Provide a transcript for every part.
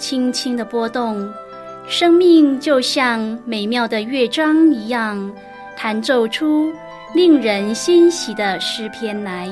轻轻的波动，生命就像美妙的乐章一样，弹奏出令人欣喜的诗篇来。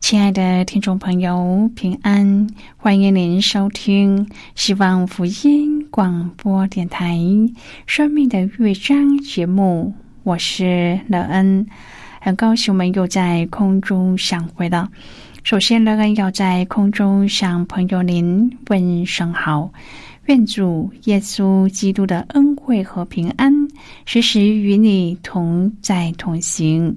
亲爱的听众朋友，平安！欢迎您收听希望福音广播电台《生命的乐章》节目，我是乐恩，很高兴我们又在空中相会了。首先，乐恩要在空中向朋友您问声好，愿主耶稣基督的恩惠和平安时时与你同在同行。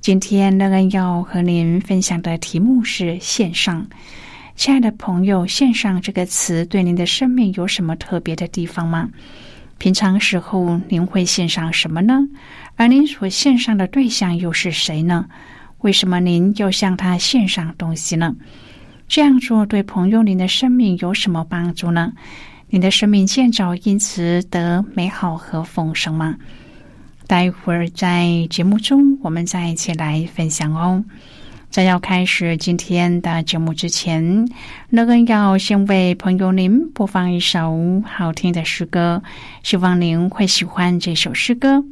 今天乐恩要和您分享的题目是线上。亲爱的朋友，线上这个词对您的生命有什么特别的地方吗？平常时候您会线上什么呢？而您所线上的对象又是谁呢？为什么您要向他线上东西呢？这样做对朋友您的生命有什么帮助呢？您的生命建造因此得美好和丰盛吗？待会儿在节目中，我们再一起来分享哦。在要开始今天的节目之前，乐恩要先为朋友您播放一首好听的诗歌，希望您会喜欢这首诗歌。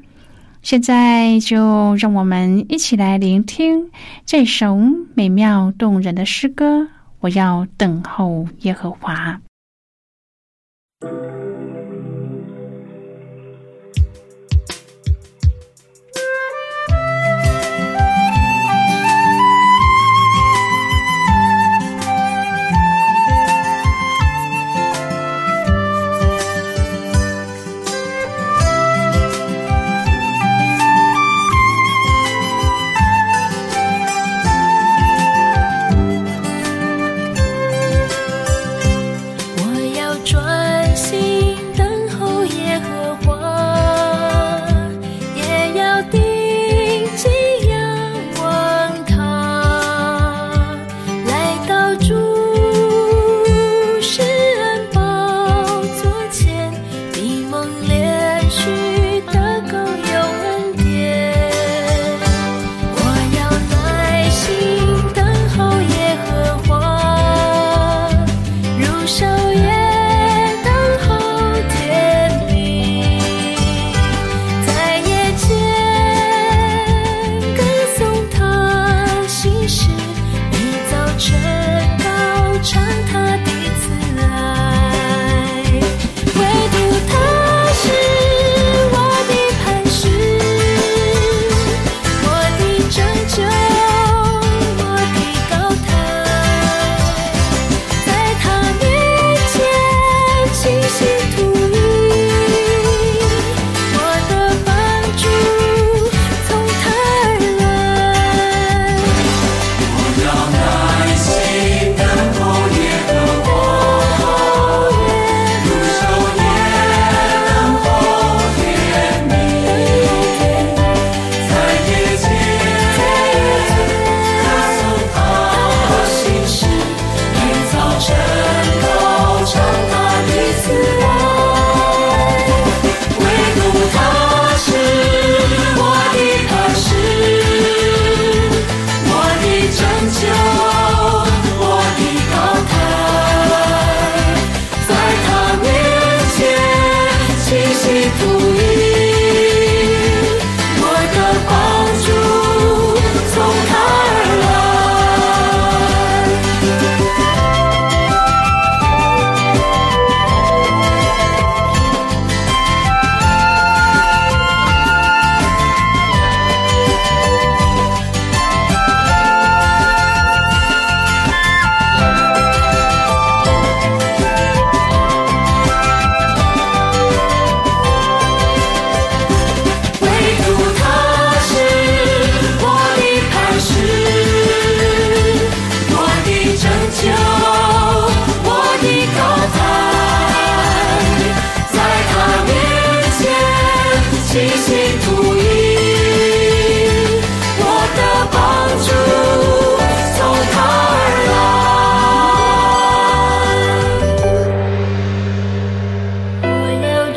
现在就让我们一起来聆听这首美妙动人的诗歌。我要等候耶和华。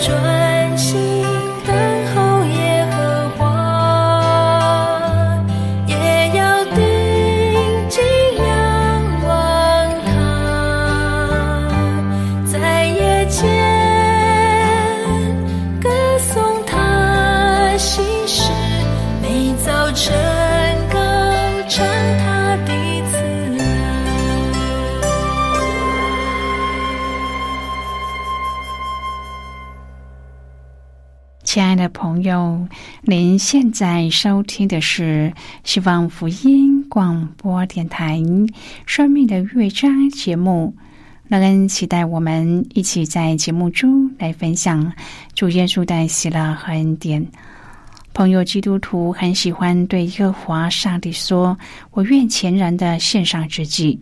专心朋友，您现在收听的是希望福音广播电台《生命的乐章》节目。乐恩期待我们一起在节目中来分享主耶稣的喜乐和恩典。朋友，基督徒很喜欢对耶和华上帝说：“我愿全然的献上自己。”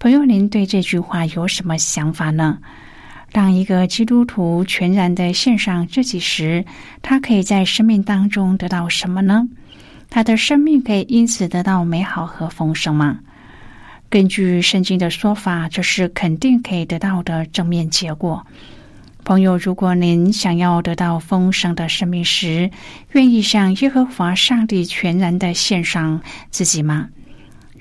朋友，您对这句话有什么想法呢？当一个基督徒全然的献上自己时，他可以在生命当中得到什么呢？他的生命可以因此得到美好和丰盛吗？根据圣经的说法，这是肯定可以得到的正面结果。朋友，如果您想要得到丰盛的生命时，愿意向耶和华上帝全然的献上自己吗？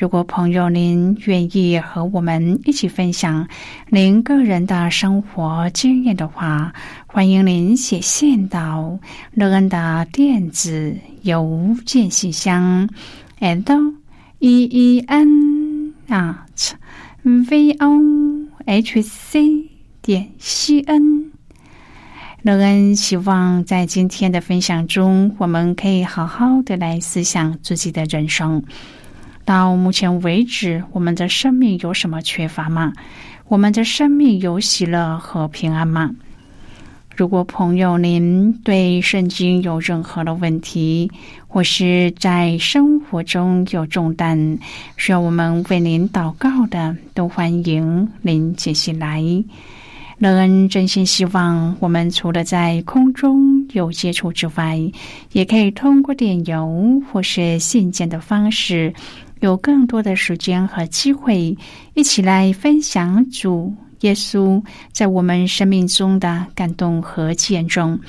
如果朋友您愿意和我们一起分享您个人的生活经验的话，欢迎您写信到乐恩的电子邮件信箱，l e e n at v o h c 点 c n。乐恩希望在今天的分享中，我们可以好好的来思想自己的人生。到目前为止，我们的生命有什么缺乏吗？我们的生命有喜乐和平安吗？如果朋友您对圣经有任何的问题，或是在生活中有重担，需要我们为您祷告的，都欢迎您继续来。乐恩真心希望，我们除了在空中有接触之外，也可以通过电邮或是信件的方式。有更多的时间和机会，一起来分享主耶稣在我们生命中的感动和见证。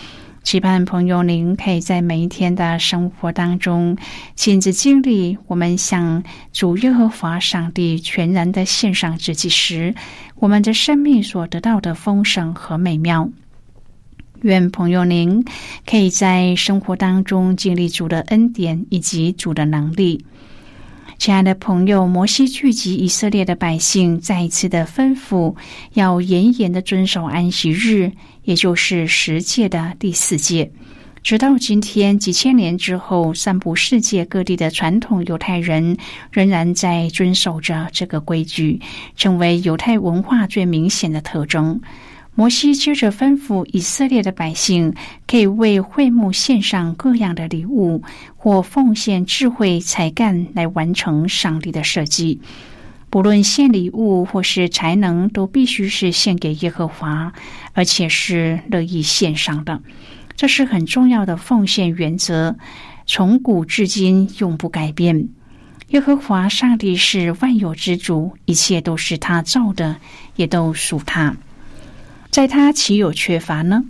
期盼朋友您可以在每一天的生活当中亲自经历我们向主耶和华上帝全然的献上自己时，我们的生命所得到的丰盛和美妙。愿朋友您可以在生活当中经历主的恩典以及主的能力。亲爱的朋友，摩西聚集以色列的百姓，再一次的吩咐要严严的遵守安息日，也就是十诫的第四诫。直到今天，几千年之后，散布世界各地的传统犹太人仍然在遵守着这个规矩，成为犹太文化最明显的特征。摩西接着吩咐以色列的百姓，可以为会幕献上各样的礼物，或奉献智慧才干来完成上帝的设计。不论献礼物或是才能，都必须是献给耶和华，而且是乐意献上的。这是很重要的奉献原则，从古至今永不改变。耶和华上帝是万有之主，一切都是他造的，也都属他。在他岂有缺乏呢？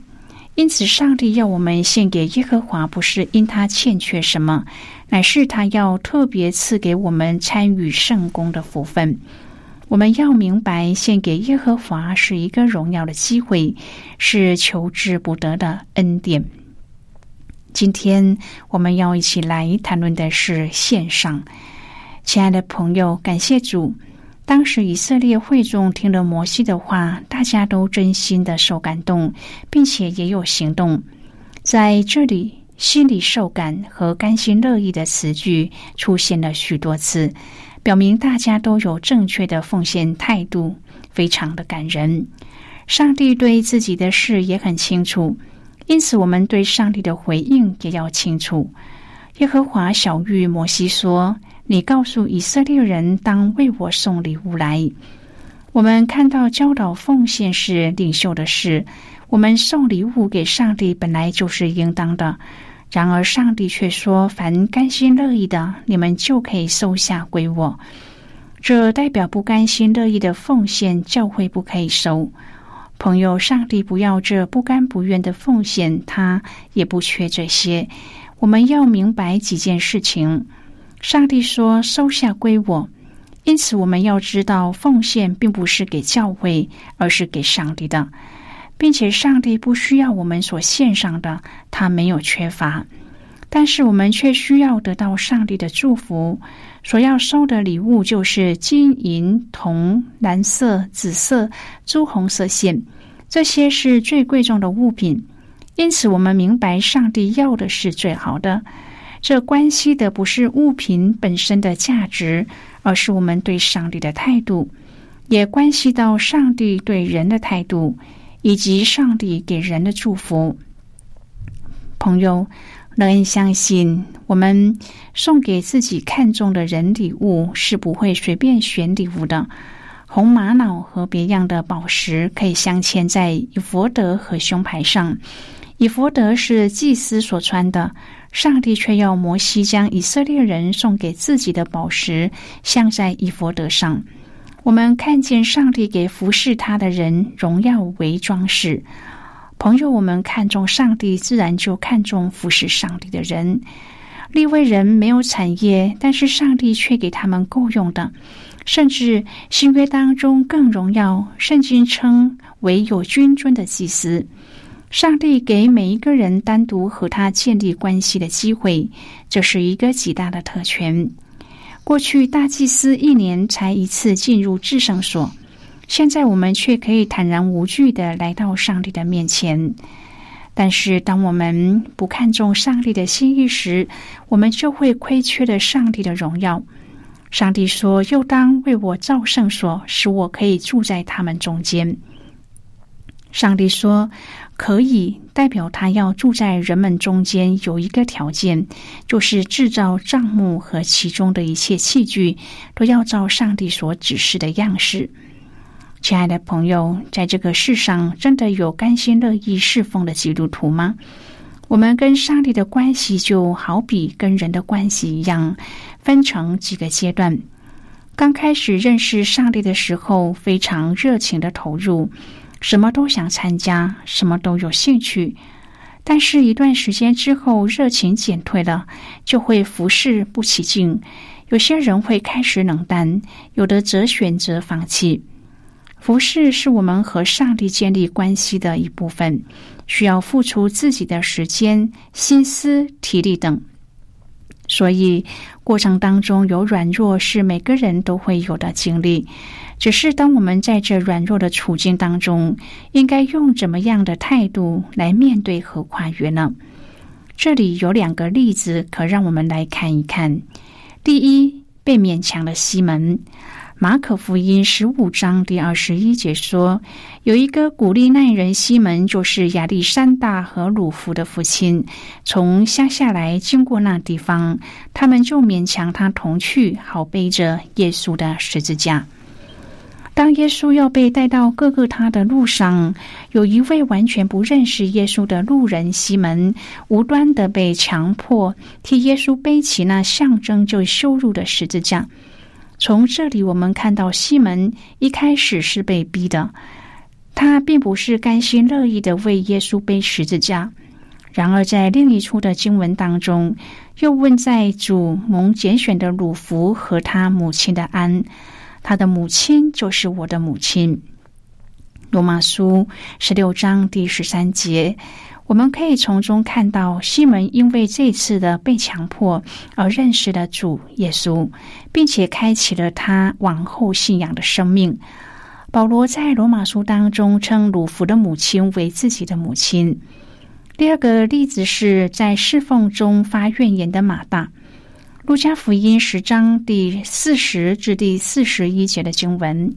因此，上帝要我们献给耶和华，不是因他欠缺什么，乃是他要特别赐给我们参与圣功的福分。我们要明白，献给耶和华是一个荣耀的机会，是求之不得的恩典。今天我们要一起来谈论的是献上。亲爱的朋友，感谢主。当时以色列会众听了摩西的话，大家都真心的受感动，并且也有行动。在这里，心里受感和甘心乐意的词句出现了许多次，表明大家都有正确的奉献态度，非常的感人。上帝对自己的事也很清楚，因此我们对上帝的回应也要清楚。耶和华小玉摩西说。你告诉以色列人，当为我送礼物来。我们看到教导奉献是领袖的事，我们送礼物给上帝本来就是应当的，然而上帝却说：“凡甘心乐意的，你们就可以收下归我。”这代表不甘心乐意的奉献，教会不可以收。朋友，上帝不要这不甘不愿的奉献，他也不缺这些。我们要明白几件事情。上帝说：“收下归我。”因此，我们要知道，奉献并不是给教会，而是给上帝的，并且上帝不需要我们所献上的，他没有缺乏。但是，我们却需要得到上帝的祝福。所要收的礼物就是金银铜、蓝色、紫色、朱红色线，这些是最贵重的物品。因此，我们明白上帝要的是最好的。这关系的不是物品本身的价值，而是我们对上帝的态度，也关系到上帝对人的态度，以及上帝给人的祝福。朋友。乐恩相信，我们送给自己看中的人礼物是不会随便选礼物的。红玛瑙和别样的宝石可以镶嵌在以佛德和胸牌上。以佛德是祭司所穿的，上帝却要摩西将以色列人送给自己的宝石镶在以佛德上。我们看见上帝给服侍他的人荣耀为装饰。朋友，我们看重上帝，自然就看重服侍上帝的人。立位人没有产业，但是上帝却给他们够用的，甚至新约当中更荣耀。圣经称为有君尊的祭司。上帝给每一个人单独和他建立关系的机会，这是一个极大的特权。过去大祭司一年才一次进入至圣所。现在我们却可以坦然无惧的来到上帝的面前，但是当我们不看重上帝的心意时，我们就会亏缺了上帝的荣耀。上帝说：“又当为我造圣所，使我可以住在他们中间。”上帝说：“可以。”代表他要住在人们中间，有一个条件，就是制造帐幕和其中的一切器具都要照上帝所指示的样式。亲爱的朋友，在这个世上，真的有甘心乐意侍奉的基督徒吗？我们跟上帝的关系就好比跟人的关系一样，分成几个阶段。刚开始认识上帝的时候，非常热情的投入，什么都想参加，什么都有兴趣。但是，一段时间之后，热情减退了，就会服侍不起劲。有些人会开始冷淡，有的则选择放弃。服侍是我们和上帝建立关系的一部分，需要付出自己的时间、心思、体力等。所以，过程当中有软弱是每个人都会有的经历。只是当我们在这软弱的处境当中，应该用怎么样的态度来面对和跨越呢？这里有两个例子，可让我们来看一看。第一，被勉强的西门。马可福音十五章第二十一节说，有一个古利奈人西门，就是亚历山大和鲁弗的父亲，从乡下来经过那地方，他们就勉强他同去，好背着耶稣的十字架。当耶稣要被带到各个他的路上，有一位完全不认识耶稣的路人西门，无端的被强迫替耶稣背起那象征就羞辱的十字架。从这里，我们看到西门一开始是被逼的，他并不是甘心乐意的为耶稣背十字架。然而，在另一处的经文当中，又问在主蒙拣选的鲁弗和他母亲的安，他的母亲就是我的母亲。罗马书十六章第十三节。我们可以从中看到，西门因为这次的被强迫而认识了主耶稣，并且开启了他往后信仰的生命。保罗在罗马书当中称鲁弗的母亲为自己的母亲。第二个例子是在侍奉中发怨言的马大，路加福音十章第四十至第四十一节的经文。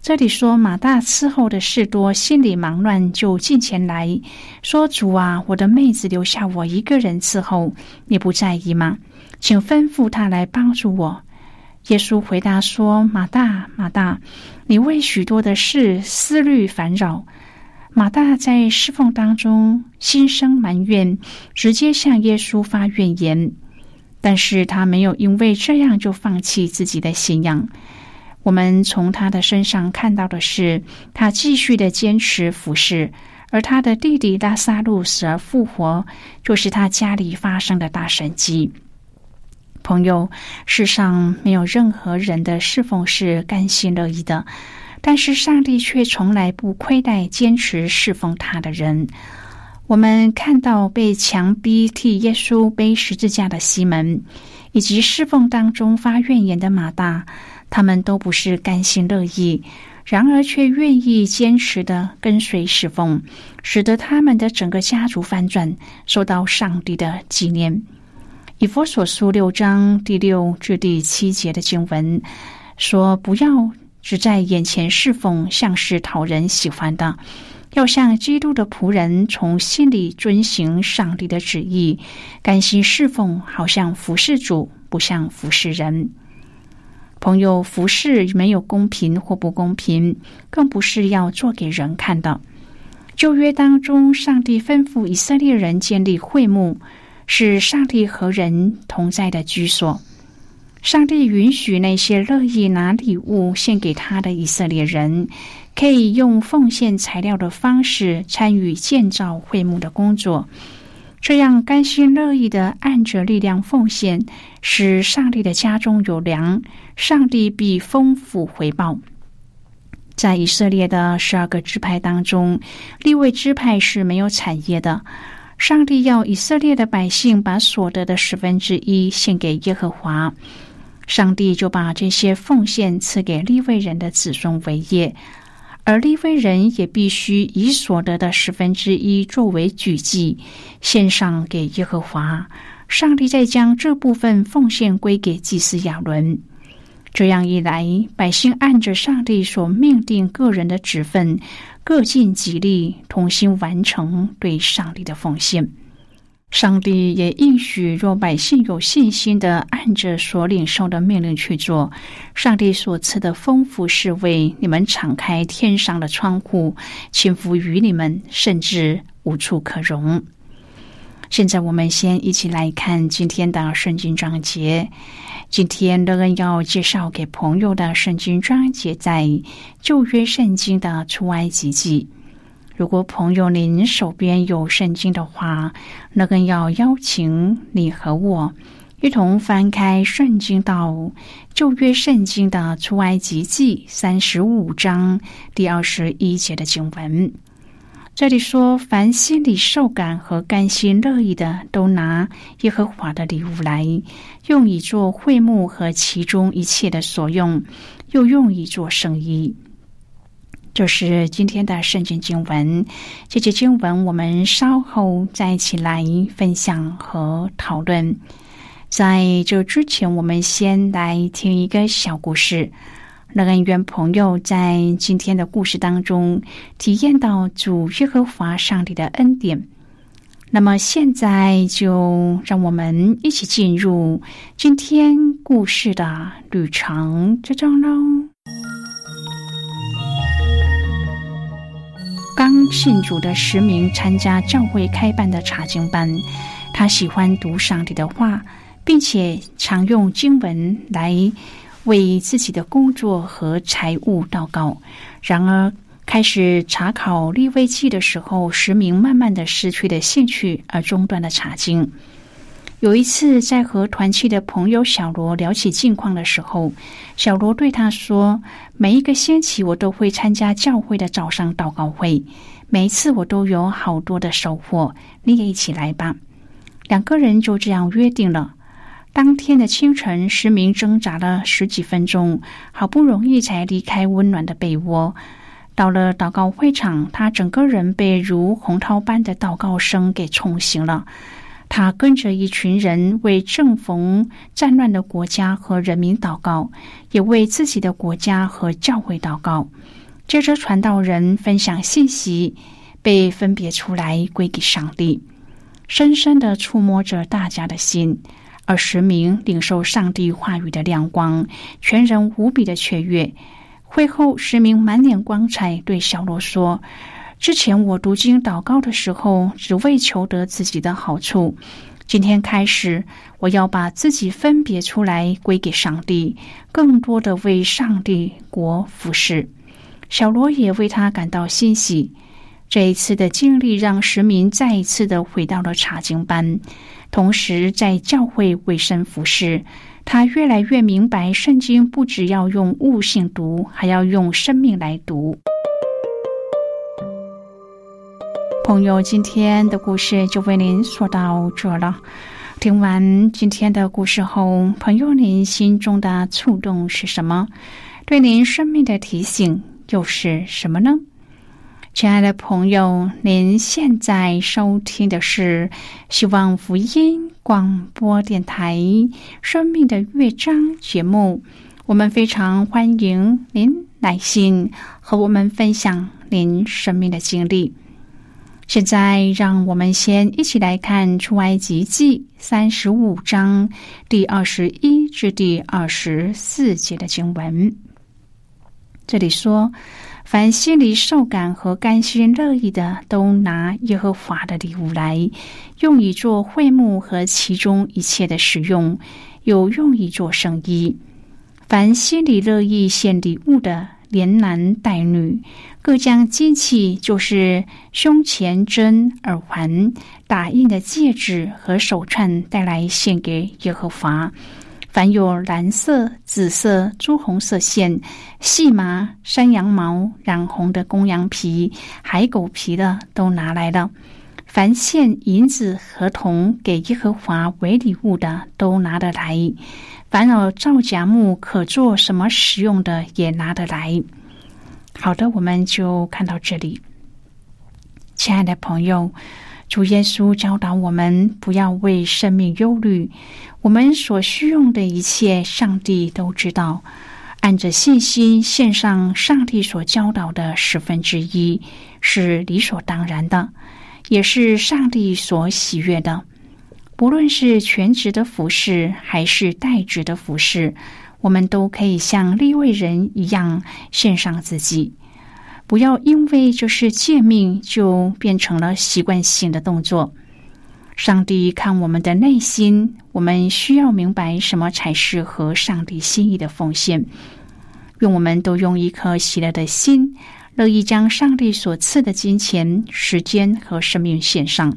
这里说马大伺候的事多，心里忙乱，就进前来说：“主啊，我的妹子留下我一个人伺候，你不在意吗？请吩咐他来帮助我。”耶稣回答说：“马大，马大，你为许多的事思虑烦扰。”马大在侍奉当中心生埋怨，直接向耶稣发怨言。但是他没有因为这样就放弃自己的信仰。我们从他的身上看到的是，他继续的坚持服侍。而他的弟弟拉萨路死而复活，就是他家里发生的大神迹。朋友，世上没有任何人的侍奉是甘心乐意的，但是上帝却从来不亏待坚持侍奉他的人。我们看到被强逼替耶稣背十字架的西门，以及侍奉当中发怨言的马大，他们都不是甘心乐意。然而，却愿意坚持的跟随侍奉，使得他们的整个家族翻转，受到上帝的纪念。以佛所书六章第六至第七节的经文说：“不要只在眼前侍奉，像是讨人喜欢的；要像基督的仆人，从心里遵行上帝的旨意，甘心侍奉，好像服侍主，不像服侍人。”朋友，服侍没有公平或不公平，更不是要做给人看的。旧约当中，上帝吩咐以色列人建立会幕，是上帝和人同在的居所。上帝允许那些乐意拿礼物献给他的以色列人，可以用奉献材料的方式参与建造会幕的工作。这样甘心乐意的按着力量奉献，使上帝的家中有粮，上帝必丰富回报。在以色列的十二个支派当中，立位支派是没有产业的。上帝要以色列的百姓把所得的十分之一献给耶和华，上帝就把这些奉献赐给立位人的子孙为业。而利未人也必须以所得的十分之一作为举祭，献上给耶和华。上帝再将这部分奉献归给祭司亚伦。这样一来，百姓按着上帝所命定个人的职分，各尽己力，同心完成对上帝的奉献。上帝也应许，若百姓有信心的按着所领受的命令去做，上帝所赐的丰富是为你们敞开天上的窗户，倾覆于你们，甚至无处可容。现在，我们先一起来看今天的圣经章节。今天乐恩要介绍给朋友的圣经章节，在旧约圣经的出埃及记。如果朋友您手边有圣经的话，那更要邀请你和我一同翻开圣经到旧约圣经的出埃及记三十五章第二十一节的经文。这里说：“凡心里受感和甘心乐意的，都拿耶和华的礼物来，用以做会幕和其中一切的所用，又用以做生意。”就是今天的圣经经文，这节经文我们稍后再一起来分享和讨论。在这之前，我们先来听一个小故事。那个愿朋友在今天的故事当中体验到主耶和华上帝的恩典。那么现在就让我们一起进入今天故事的旅程之中喽。刚信主的十名参加教会开办的查经班，他喜欢读上帝的话，并且常用经文来为自己的工作和财务祷告。然而，开始查考立位记的时候，十明慢慢的失去了兴趣，而中断了查经。有一次，在和团契的朋友小罗聊起近况的时候，小罗对他说：“每一个星期，我都会参加教会的早上祷告会，每一次我都有好多的收获。你也一起来吧。”两个人就这样约定了。当天的清晨，石明挣扎了十几分钟，好不容易才离开温暖的被窝。到了祷告会场，他整个人被如洪涛般的祷告声给冲醒了。他跟着一群人为正逢战乱的国家和人民祷告，也为自己的国家和教会祷告。接着，传道人分享信息，被分别出来归给上帝，深深的触摸着大家的心。而十名领受上帝话语的亮光，全人无比的雀跃。会后，十名满脸光彩对小罗说：“之前我读经祷告的时候，只为求得自己的好处。今天开始，我要把自己分别出来归给上帝，更多的为上帝国服侍。小罗也为他感到欣喜。这一次的经历让石民再一次的回到了查经班，同时在教会为神服侍。他越来越明白，圣经不只要用悟性读，还要用生命来读。朋友，今天的故事就为您说到这了。听完今天的故事后，朋友您心中的触动是什么？对您生命的提醒又是什么呢？亲爱的朋友，您现在收听的是希望福音广播电台《生命的乐章》节目。我们非常欢迎您来信和我们分享您生命的经历。现在，让我们先一起来看《出埃及记》三十五章第二十一至第二十四节的经文。这里说。凡心里受感和甘心乐意的，都拿耶和华的礼物来，用以做会幕和其中一切的使用，有用以做生意。凡心里乐意献礼物的，连男带女，各将金器，就是胸前针、耳环、打印的戒指和手串带来献给耶和华。凡有蓝色、紫色、朱红色线、细麻、山羊毛染红的公羊皮、海狗皮的，都拿来了；凡献银子和铜给耶和华为礼物的，都拿得来；凡有造假木可做什么使用的，也拿得来。好的，我们就看到这里，亲爱的朋友。主耶稣教导我们不要为生命忧虑，我们所需用的一切，上帝都知道。按着信心献上上帝所教导的十分之一，是理所当然的，也是上帝所喜悦的。不论是全职的服饰，还是代职的服饰，我们都可以像立位人一样献上自己。不要因为这是借命，就变成了习惯性的动作。上帝看我们的内心，我们需要明白什么才是合上帝心意的奉献。愿我们都用一颗喜乐的心，乐意将上帝所赐的金钱、时间和生命献上。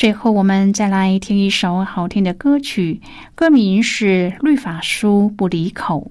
最后，我们再来听一首好听的歌曲，歌名是《律法书不离口》。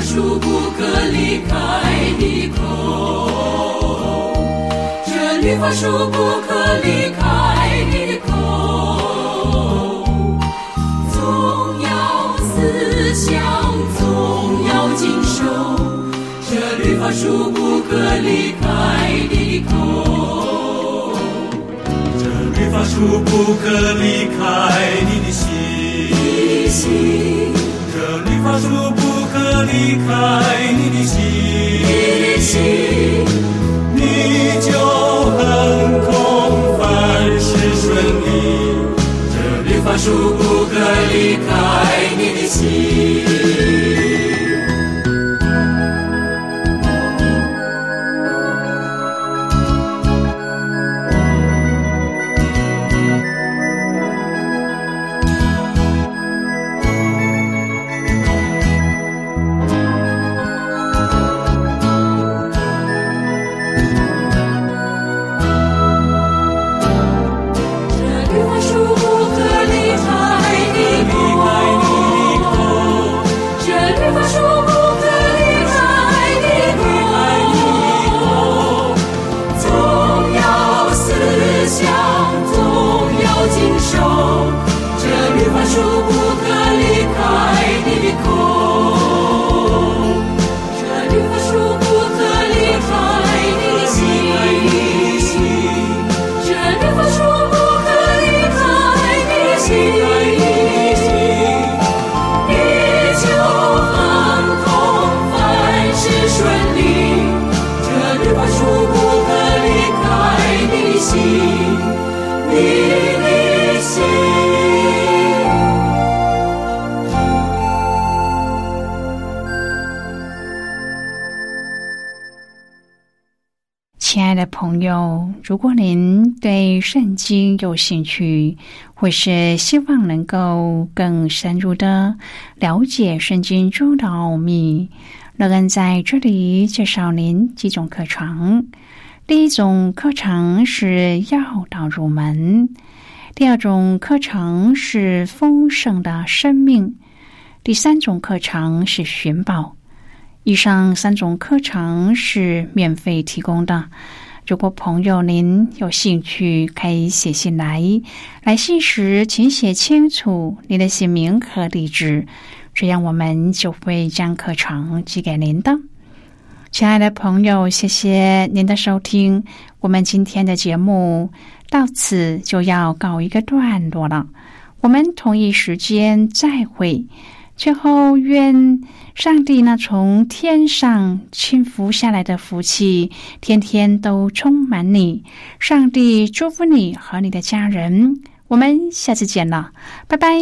书不可离开你口，这律法书不可离开你口，总要思想，总要谨守，这律法书不可离开你口，这律法书不可离开这如果您对圣经有兴趣，或是希望能够更深入的了解圣经中的奥秘，乐恩在这里介绍您几种课程。第一种课程是要道入门，第二种课程是丰盛的生命，第三种课程是寻宝。以上三种课程是免费提供的。如果朋友您有兴趣，可以写信来。来信时请写清楚您的姓名和地址，这样我们就会将课程寄给您的。亲爱的朋友，谢谢您的收听。我们今天的节目到此就要告一个段落了。我们同一时间再会。最后，愿上帝那从天上倾覆下来的福气，天天都充满你。上帝祝福你和你的家人。我们下次见了，拜拜。